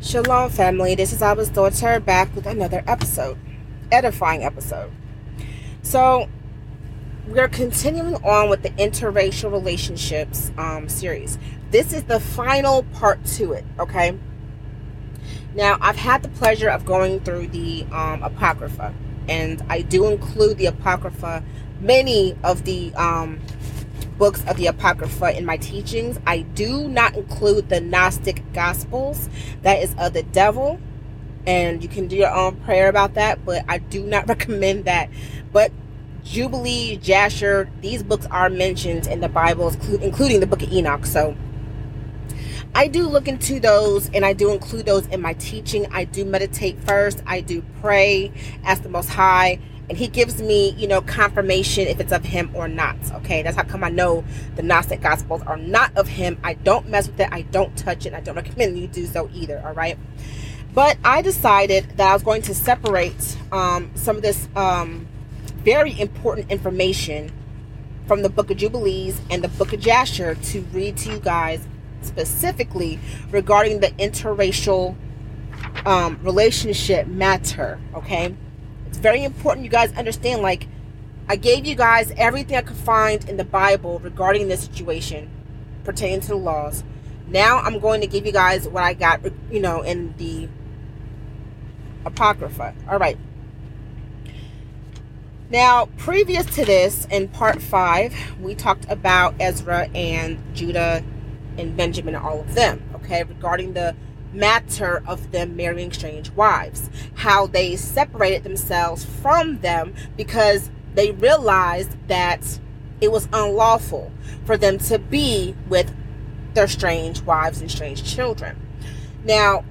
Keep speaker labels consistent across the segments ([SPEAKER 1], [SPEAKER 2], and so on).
[SPEAKER 1] Shalom, family. This is Abba's daughter back with another episode, edifying episode. So, we're continuing on with the interracial relationships um, series. This is the final part to it, okay? Now, I've had the pleasure of going through the um, Apocrypha, and I do include the Apocrypha, many of the um, books of the Apocrypha in my teachings. I do not include the Gnostic Gospels. That is of the devil. And you can do your own prayer about that, but I do not recommend that. But Jubilee, Jasher, these books are mentioned in the Bible, including the book of Enoch. So I do look into those and I do include those in my teaching. I do meditate first, I do pray, ask the Most High and he gives me, you know, confirmation if it's of him or not. Okay, that's how come I know the Gnostic Gospels are not of him. I don't mess with it. I don't touch it. I don't recommend you do so either. All right, but I decided that I was going to separate um, some of this um, very important information from the Book of Jubilees and the Book of Jasher to read to you guys specifically regarding the interracial um, relationship matter. Okay it's very important you guys understand like I gave you guys everything I could find in the Bible regarding this situation pertaining to the laws. Now I'm going to give you guys what I got, you know, in the Apocrypha. All right. Now, previous to this, in part five, we talked about Ezra and Judah and Benjamin and all of them, okay, regarding the matter of them marrying strange wives, how they separated themselves from them because they realized that it was unlawful for them to be with their strange wives and strange children. Now,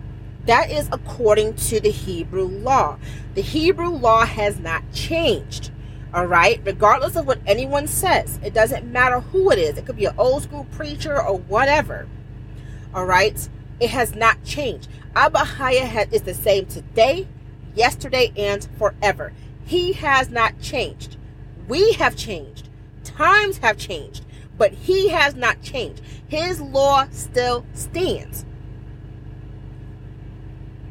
[SPEAKER 1] that is according to the Hebrew law. The Hebrew law has not changed. All right, regardless of what anyone says, it doesn't matter who it is. It could be an old school preacher or whatever. All right, it has not changed. Abba is the same today, yesterday, and forever. He has not changed. We have changed. Times have changed, but he has not changed. His law still stands.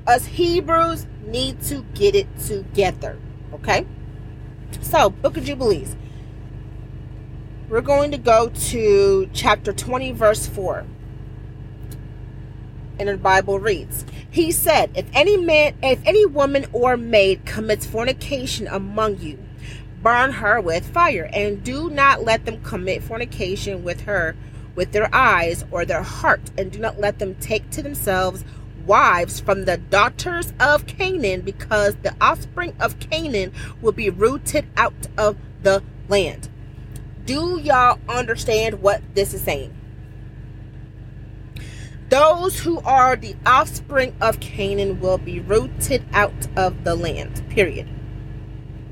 [SPEAKER 1] Us Hebrews need to get it together. Okay? So, Book of Jubilees. We're going to go to chapter 20, verse 4 And the Bible reads, He said, If any man, if any woman or maid commits fornication among you, burn her with fire, and do not let them commit fornication with her with their eyes or their heart, and do not let them take to themselves wives from the daughters of Canaan, because the offspring of Canaan will be rooted out of the land. Do y'all understand what this is saying? Those who are the offspring of Canaan will be rooted out of the land. Period.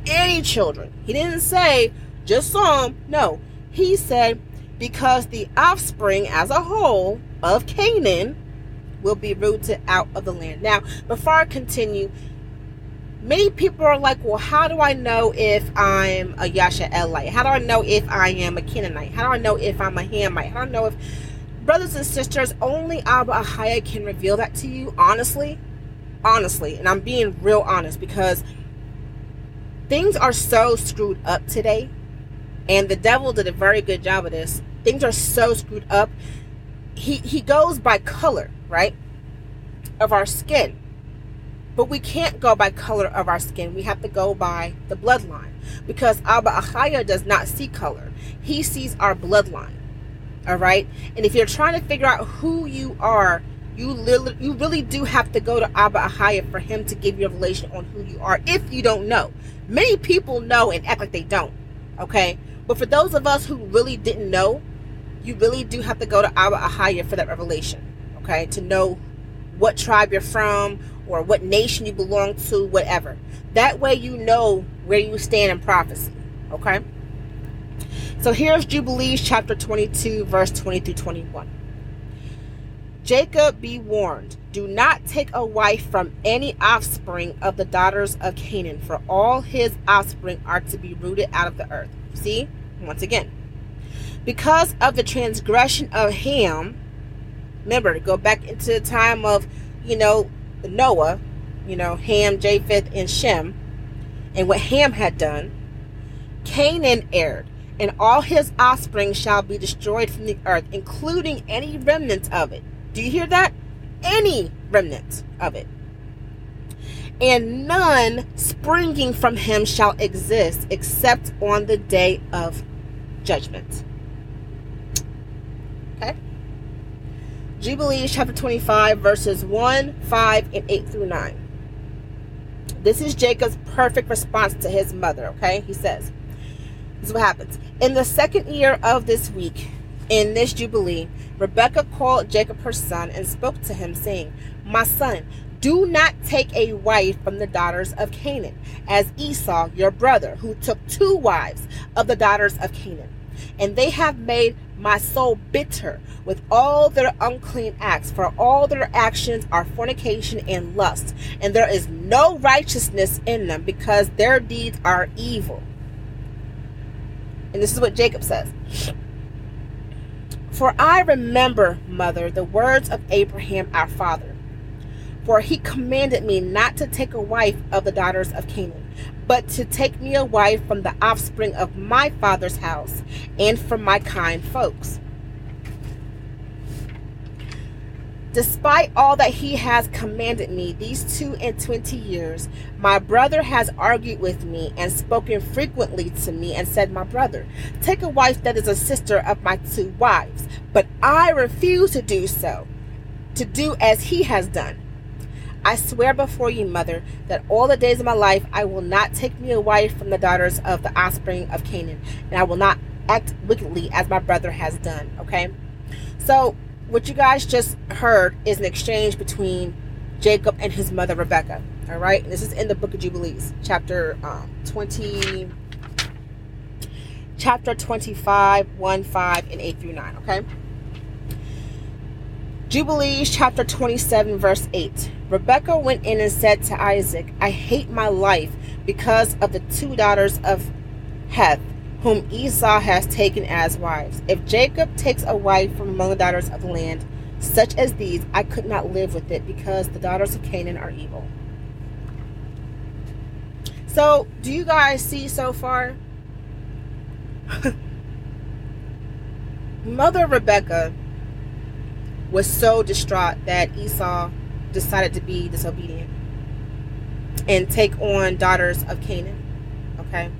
[SPEAKER 1] Any children. He didn't say just some. No. He said because the offspring as a whole of Canaan will be rooted out of the land. Now, before I continue, many people are like, well, how do I know if I'm a Yasha'elite? How do I know if I am a Canaanite? How do I know if I'm a Hamite? How do I know if brothers and sisters, only Abba Ahaya can reveal that to you, honestly. Honestly. And I'm being real honest because things are so screwed up today. And the devil did a very good job of this. Things are so screwed up. He he goes by color, right? Of our skin. But we can't go by color of our skin. We have to go by the bloodline. Because Abba Ahaya does not see color. He sees our bloodline. All right. And if you're trying to figure out who you are, you really, you really do have to go to Abba Ahaya for him to give you a revelation on who you are if you don't know. Many people know and act like they don't. Okay. But for those of us who really didn't know, you really do have to go to Abba Ahaya for that revelation. Okay. To know what tribe you're from or what nation you belong to, whatever. That way you know where you stand in prophecy. Okay. So here's Jubilees chapter 22, verse 20 through 21. Jacob be warned, do not take a wife from any offspring of the daughters of Canaan, for all his offspring are to be rooted out of the earth. See, once again, because of the transgression of Ham, remember go back into the time of you know, Noah, you know, Ham, Japheth, and Shem, and what Ham had done, Canaan erred, and all his offspring shall be destroyed from the earth, including any remnants of it. Do you hear that? Any remnants of it. And none springing from him shall exist except on the day of judgment. Okay? Jubilees chapter 25, verses 1, 5, and 8 through 9. This is Jacob's perfect response to his mother, okay? He says, This is what happens. In the second year of this week, in this Jubilee, Rebekah called Jacob her son and spoke to him, saying, My son, do not take a wife from the daughters of Canaan, as Esau, your brother, who took two wives of the daughters of Canaan. And they have made my soul bitter with all their unclean acts, for all their actions are fornication and lust, and there is no righteousness in them because their deeds are evil. And this is what Jacob says. For I remember, mother, the words of Abraham our father. For he commanded me not to take a wife of the daughters of Canaan, but to take me a wife from the offspring of my father's house and from my kind folks. Despite all that he has commanded me these two and twenty years, my brother has argued with me and spoken frequently to me and said, My brother, take a wife that is a sister of my two wives. But I refuse to do so, to do as he has done. I swear before you, mother, that all the days of my life I will not take me a wife from the daughters of the offspring of Canaan, and I will not act wickedly as my brother has done. Okay? So what you guys just heard is an exchange between Jacob and his mother Rebecca. All right, and this is in the Book of Jubilees, chapter um, twenty, chapter twenty-five, one, five, and eight through nine. Okay. Jubilees chapter 27, verse 8. Rebecca went in and said to Isaac, I hate my life because of the two daughters of Heth whom Esau has taken as wives. If Jacob takes a wife from among the daughters of the land, such as these, I could not live with it because the daughters of Canaan are evil. So, do you guys see so far? Mother Rebecca was so distraught that Esau decided to be disobedient and take on daughters of Canaan. Okay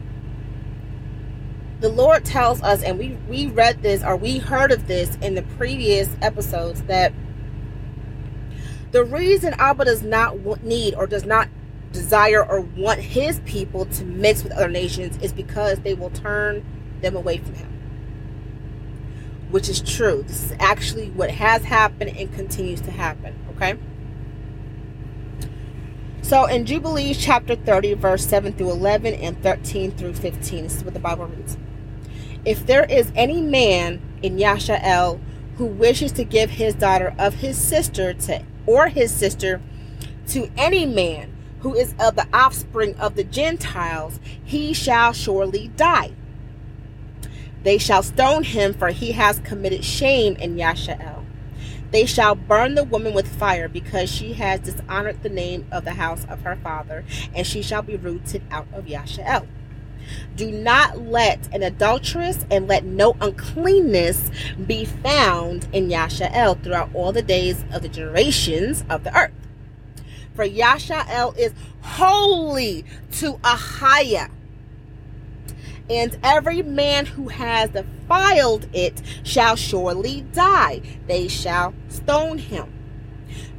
[SPEAKER 1] the Lord tells us, and we we read this or we heard of this in the previous episodes that the reason Abba does not need or does not desire or want his people to mix with other nations is because they will turn them away from him. Which is true. This is actually what has happened and continues to happen. Okay? So in Jubilees chapter 30, verse 7 through 11 and 13 through 15, this is what the Bible reads. If there is any man in Yasha'el who wishes to give his daughter of his sister to or his sister to any man who is of the offspring of the Gentiles, he shall surely die. They shall stone him, for he has committed shame in Yasha'el. They shall burn the woman with fire, because she has dishonored the name of the house of her father, and she shall be rooted out of Yasha'el. Do not let an adulteress and let no uncleanness be found in Yasha'el throughout all the days of the generations of the earth. For Yasha'el is holy to Ahia. And every man who has defiled it shall surely die. They shall stone him.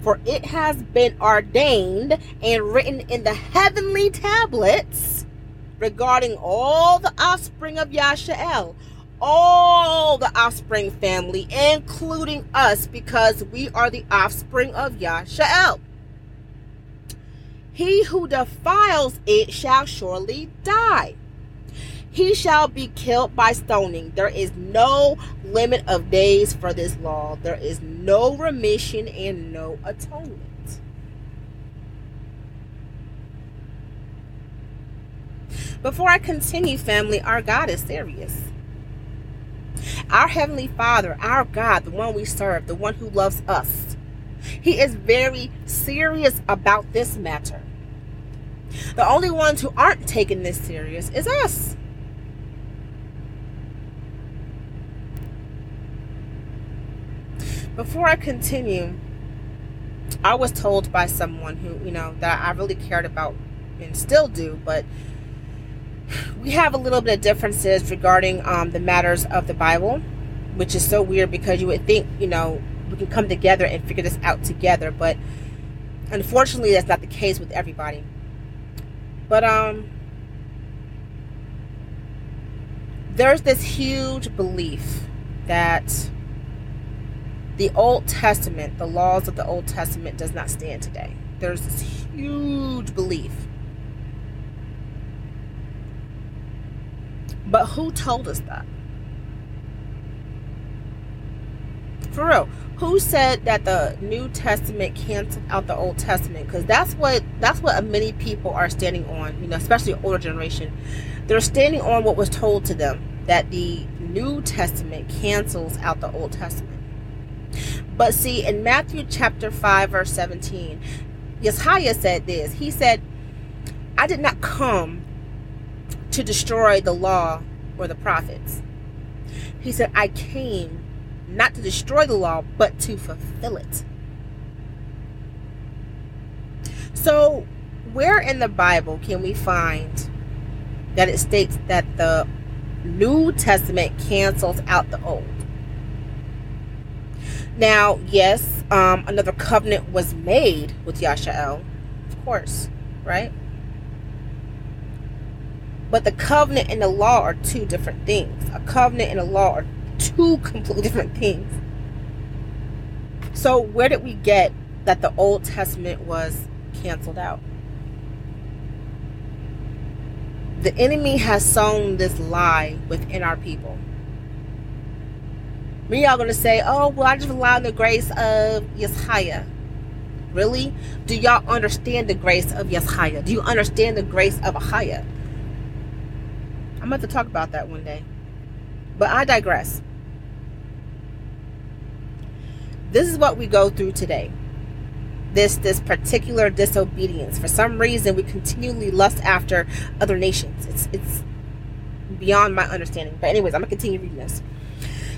[SPEAKER 1] For it has been ordained and written in the heavenly tablets regarding all the offspring of Yasha'el, all the offspring family, including us, because we are the offspring of Yasha'el. He who defiles it shall surely die. He shall be killed by stoning. There is no limit of days for this law. There is no remission and no atonement. Before I continue, family, our God is serious. Our Heavenly Father, our God, the one we serve, the one who loves us, He is very serious about this matter. The only ones who aren't taking this serious is us. Before I continue, I was told by someone who, you know, that I really cared about and still do, but we have a little bit of differences regarding um, the matters of the Bible, which is so weird because you would think, you know, we can come together and figure this out together, but unfortunately, that's not the case with everybody. But um, there's this huge belief that the Old Testament, the laws of the Old Testament, does not stand today. There's this huge belief. But who told us that? For real, who said that the New Testament canceled out the Old Testament? Because that's what that's what many people are standing on. You know, especially older generation. They're standing on what was told to them that the New Testament cancels out the Old Testament. But see, in Matthew chapter 5, verse 17, Yeshaya said this. He said, I did not come to destroy the law or the prophets. He said, I came not to destroy the law, but to fulfill it. So, where in the Bible can we find that it states that the New Testament cancels out the Old? Now, yes, um, another covenant was made with Yashael, of course, right? But the covenant and the law are two different things. A covenant and a law are two completely different things. So, where did we get that the Old Testament was canceled out? The enemy has sown this lie within our people. Me, y'all gonna say, oh, well, I just rely on the grace of Yeshaya. Really? Do y'all understand the grace of Yeshaya? Do you understand the grace of Ahaya? I'm about to talk about that one day. But I digress. This is what we go through today. This this particular disobedience. For some reason, we continually lust after other nations. It's it's beyond my understanding. But anyways, I'm gonna continue reading this.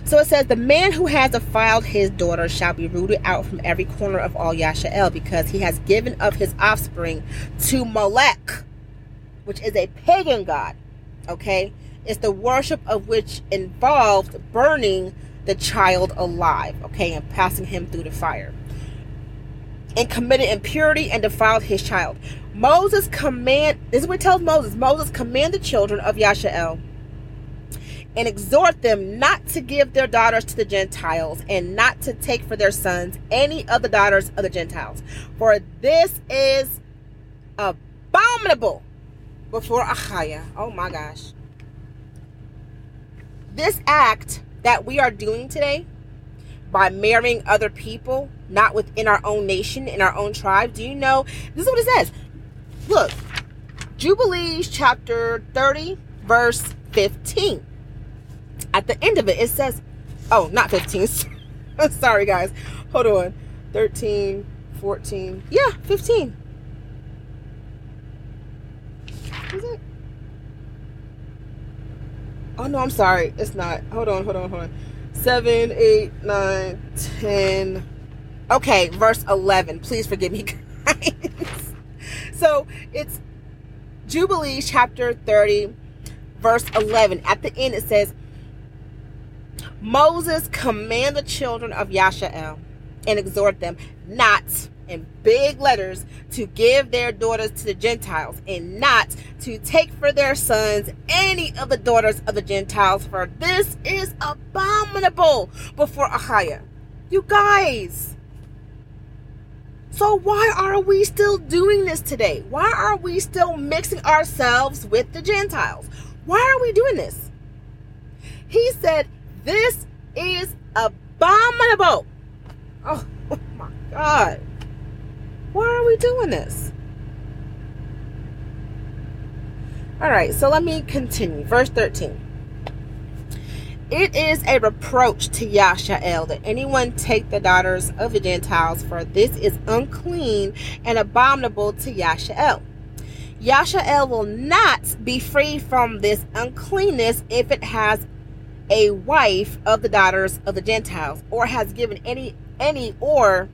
[SPEAKER 1] So it says, The man who has defiled his daughter shall be rooted out from every corner of all Yashael, because he has given up his offspring to Molech, which is a pagan god. Okay? It's the worship of which involved burning the child alive, okay, and passing him through the fire. And committed impurity and defiled his child. Moses command this is what tells Moses. Moses commanded the children of Yashael and exhort them not to give their daughters to the Gentiles and not to take for their sons any of the daughters of the Gentiles. For this is abominable before Ahaya. Oh my gosh. This act that we are doing today by marrying other people, not within our own nation, in our own tribe, do you know? This is what it says. Look, Jubilees chapter 30, verse 15 at the end of it, it says, oh, not 15. Sorry, guys. Hold on. 13, 14. Yeah, 15. Is it? Oh, no, I'm sorry. It's not. Hold on, hold on, hold on. 7, 8, 9, 10. Okay, verse 11. Please forgive me, guys. so it's Jubilee chapter 30, verse 11. At the end, it says, Moses command the children of Yashael and exhort them not in big letters to give their daughters to the Gentiles and not to take for their sons any of the daughters of the Gentiles, for this is abominable before Ahia. You guys. So, why are we still doing this today? Why are we still mixing ourselves with the Gentiles? Why are we doing this? He said, this is abominable. Oh, oh my God. Why are we doing this? All right, so let me continue. Verse 13. It is a reproach to Yashael that anyone take the daughters of the Gentiles, for this is unclean and abominable to Yashael. Yashael will not be free from this uncleanness if it has a wife of the daughters of the Gentiles, or has given any any or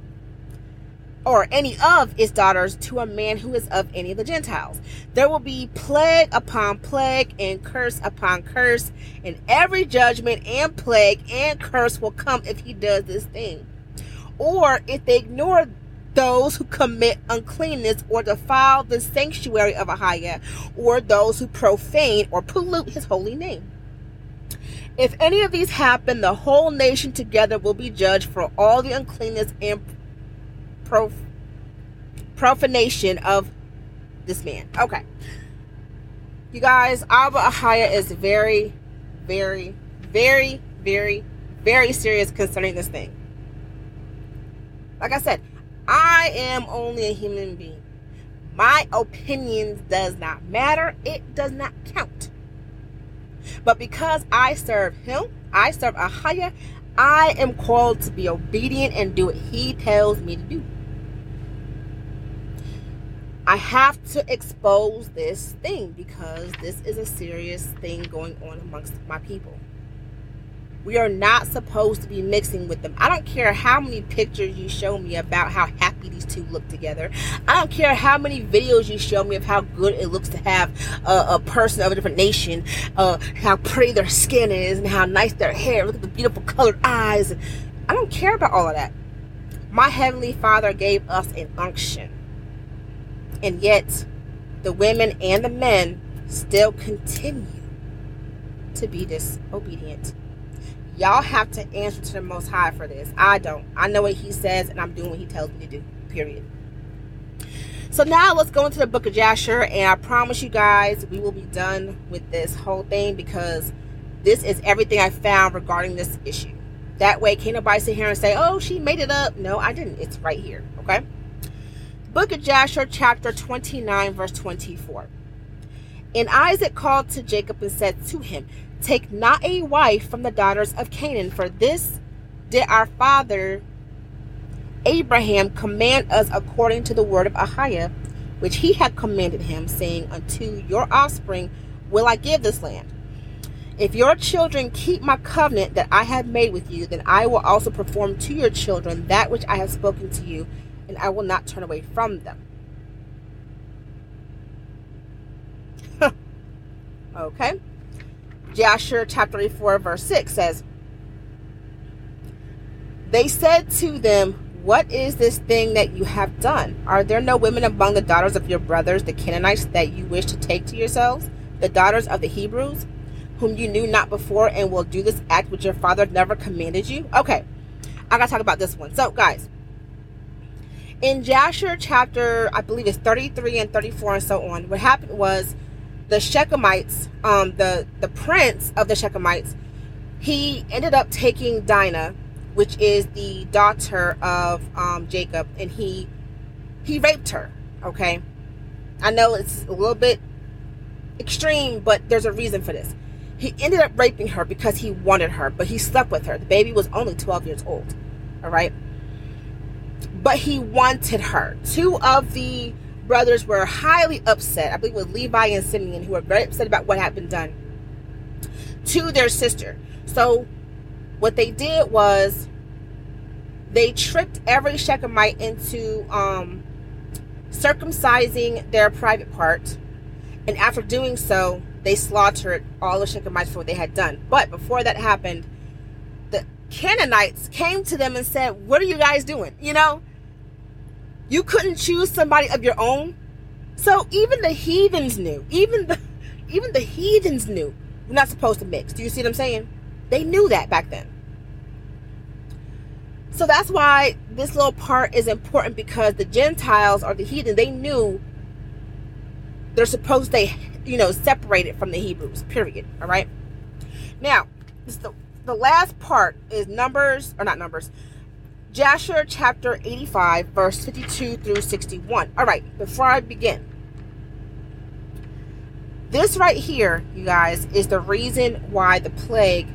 [SPEAKER 1] or any of its daughters to a man who is of any of the Gentiles. There will be plague upon plague and curse upon curse, and every judgment and plague and curse will come if he does this thing. Or if they ignore those who commit uncleanness or defile the sanctuary of Ahiah, or those who profane or pollute his holy name. If any of these happen, the whole nation together will be judged for all the uncleanness and prof- profanation of this man. Okay. You guys, Abba Ahiah is very, very, very, very, very serious concerning this thing. Like I said, I am only a human being. My opinions does not matter. It does not count. But because I serve him, I serve Ahiah, I am called to be obedient and do what he tells me to do. I have to expose this thing because this is a serious thing going on amongst my people. We are not supposed to be mixing with them. I don't care how many pictures you show me about how happy these two look together. I don't care how many videos you show me of how good it looks to have a, a person of a different nation, uh, how pretty their skin is, and how nice their hair. Look at the beautiful colored eyes. I don't care about all of that. My Heavenly Father gave us an unction. And yet, the women and the men still continue to be disobedient. Y'all have to answer to the Most High for this. I don't. I know what He says, and I'm doing what He tells me to do. Period. So now let's go into the book of Jasher, and I promise you guys we will be done with this whole thing because this is everything I found regarding this issue. That way, can't nobody sit here and say, "Oh, she made it up." No, I didn't. It's right here. Okay. Book of Jasher, chapter 29, verse 24. And Isaac called to Jacob and said to him, Take not a wife from the daughters of Canaan, for this did our father Abraham command us according to the word of Ahiah, which he had commanded him, saying, Unto your offspring will I give this land. If your children keep my covenant that I have made with you, then I will also perform to your children that which I have spoken to you, and I will not turn away from them. okay. Jasher chapter 34, verse 6 says, They said to them, What is this thing that you have done? Are there no women among the daughters of your brothers, the Canaanites, that you wish to take to yourselves? The daughters of the Hebrews, whom you knew not before, and will do this act which your father never commanded you? Okay, I gotta talk about this one. So, guys, in Jasher chapter, I believe it's 33 and 34 and so on, what happened was the Shechemites, um, the the prince of the Shechemites, he ended up taking Dinah, which is the daughter of um, Jacob, and he he raped her. Okay, I know it's a little bit extreme, but there's a reason for this. He ended up raping her because he wanted her, but he slept with her. The baby was only 12 years old. All right. But he wanted her. Two of the brothers were highly upset. I believe with Levi and Simeon who were very upset about what had been done to their sister. So what they did was they tricked every Shechemite into um, circumcising their private part. And after doing so, they slaughtered all the Shechemites for what they had done. But before that happened, the Canaanites came to them and said, What are you guys doing? You know? You couldn't choose somebody of your own. So even the heathens knew. Even the even the heathens knew we're not supposed to mix. Do you see what I'm saying? They knew that back then. So that's why this little part is important because the Gentiles or the heathen, they knew they're supposed to, you know, separated from the Hebrews, period. All right. Now, the, the last part is numbers, or not numbers, Jasher chapter 85, verse 52 through 61. All right, before I begin, this right here, you guys, is the reason why the plague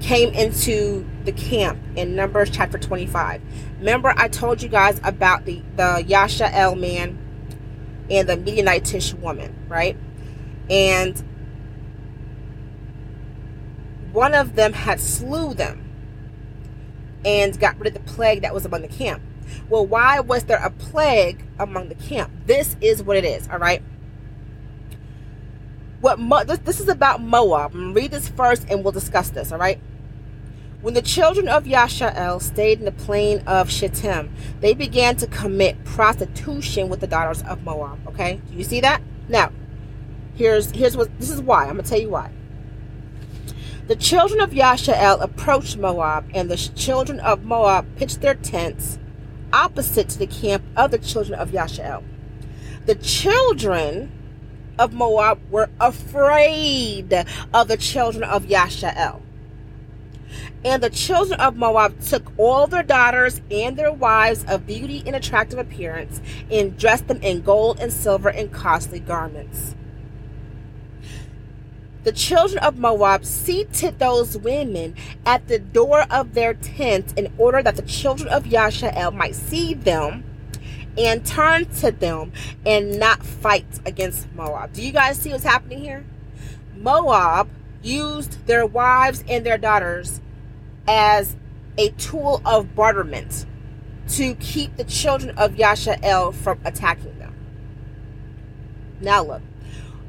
[SPEAKER 1] came into the camp in Numbers chapter 25. Remember, I told you guys about the, the Yasha'el man and the Midianitish woman, right? And one of them had slew them and got rid of the plague that was among the camp. Well, why was there a plague among the camp? This is what it is, all right? What Mo- this, this is about Moab. read this first and we'll discuss this, all right? When the children of Yasha'el stayed in the plain of Shittim, they began to commit prostitution with the daughters of Moab. Okay, do you see that? Now, here's here's what this is why. I'm gonna tell you why. The children of Yasha'el approached Moab, and the children of Moab pitched their tents opposite to the camp of the children of Yasha'el. The children of Moab were afraid of the children of Yasha'el. And the children of Moab took all their daughters and their wives of beauty and attractive appearance and dressed them in gold and silver and costly garments. The children of Moab seated those women at the door of their tents in order that the children of Yasha'el might see them and turn to them and not fight against Moab. Do you guys see what's happening here? Moab used their wives and their daughters as a tool of barterment to keep the children of Yasha'el from attacking them. Now look,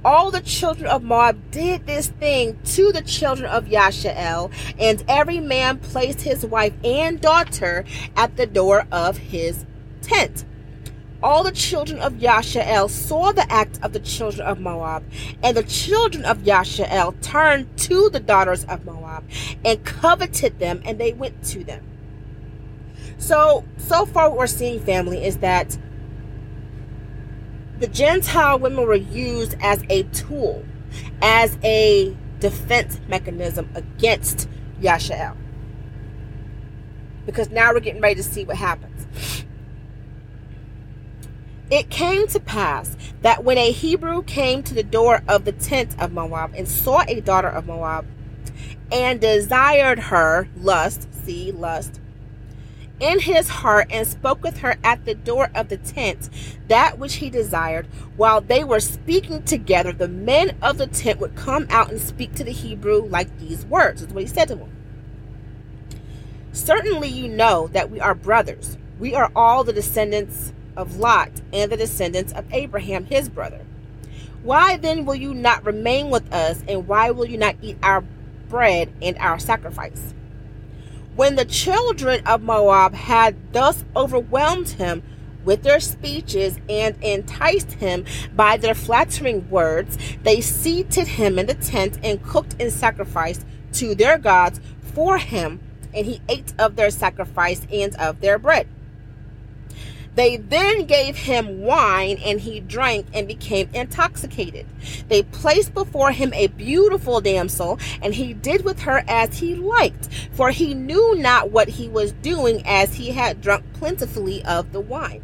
[SPEAKER 1] all the children of Moab did this thing to the children of Yasha'el, and every man placed his wife and daughter at the door of his tent all the children of Yasha'el saw the act of the children of Moab, and the children of Yasha'el turned to the daughters of Moab and coveted them, and they went to them. So, so far, what we're seeing, family, is that the Gentile women were used as a tool, as a defense mechanism against Yasha'el. Because now we're getting ready to see what happens. It came to pass that when a Hebrew came to the door of the tent of Moab and saw a daughter of Moab and desired her, lust, see, lust, in his heart and spoke with her at the door of the tent that which he desired. While they were speaking together, the men of the tent would come out and speak to the Hebrew like these words. Is what he said to them. Certainly, you know that we are brothers. We are all the descendants of Lot and the descendants of Abraham, his brother. Why then will you not remain with us, and why will you not eat our bread and our sacrifice? When the children of Moab had thus overwhelmed him with their speeches and enticed him by their flattering words, they seated him in the tent and cooked and sacrificed to their gods for him, and he ate of their sacrifice and of their bread. They then gave him wine, and he drank and became intoxicated. They placed before him a beautiful damsel, and he did with her as he liked, for he knew not what he was doing, as he had drunk plentifully of the wine.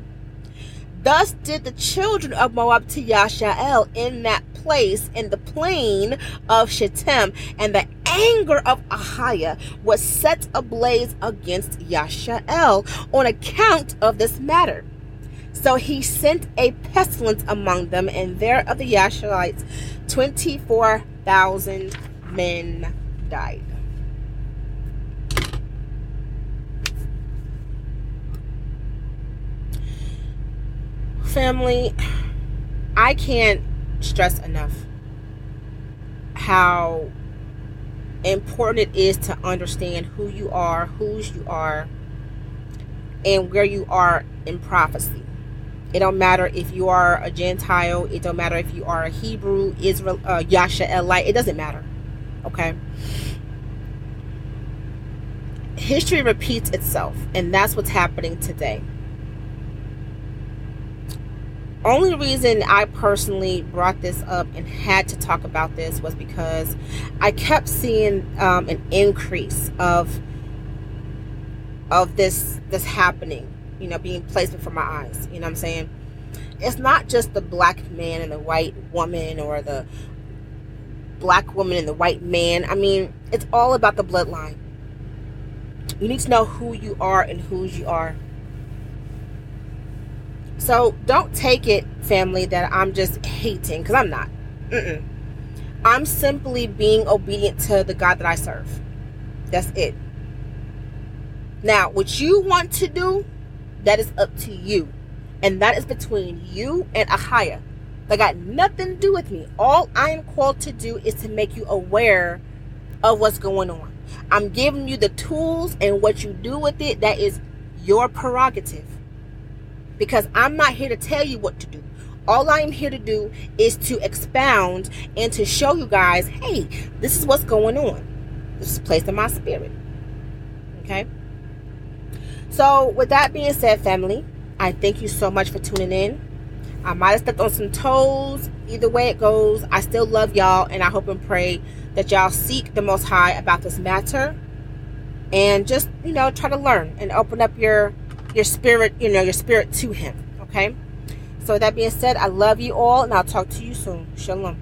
[SPEAKER 1] Thus did the children of Moab to Yasha'el in that place in the plain of Shittim, and the anger of Ahiah was set ablaze against Yasha'el on account of this matter. So he sent a pestilence among them, and there of the Yasharites 24,000 men died. Family, I can't stress enough how important it is to understand who you are, whose you are, and where you are in prophecy. It don't matter if you are a Gentile. It don't matter if you are a Hebrew, Israel, uh, Yasha'elite. It doesn't matter. Okay. History repeats itself, and that's what's happening today. Only reason I personally brought this up and had to talk about this was because I kept seeing um, an increase of of this this happening you know, being placed before my eyes. You know what I'm saying? It's not just the black man and the white woman or the black woman and the white man. I mean, it's all about the bloodline. You need to know who you are and whose you are. So don't take it, family, that I'm just hating, because I'm not. Mm-mm. I'm simply being obedient to the God that I serve. That's it. Now, what you want to do, that is up to you. And that is between you and Ahaya. That got nothing to do with me. All I am called to do is to make you aware of what's going on. I'm giving you the tools and what you do with it, that is your prerogative. Because I'm not here to tell you what to do. All I am here to do is to expound and to show you guys, hey, this is what's going on. This is placed in my spirit. Okay? So, with that being said, family, I thank you so much for tuning in. I might have stepped on some toes. Either way it goes, I still love y'all, and I hope and pray that y'all seek the Most High about this matter, and just you know try to learn and open up your your spirit, you know, your spirit to Him. Okay. So that being said, I love you all, and I'll talk to you soon. Shalom.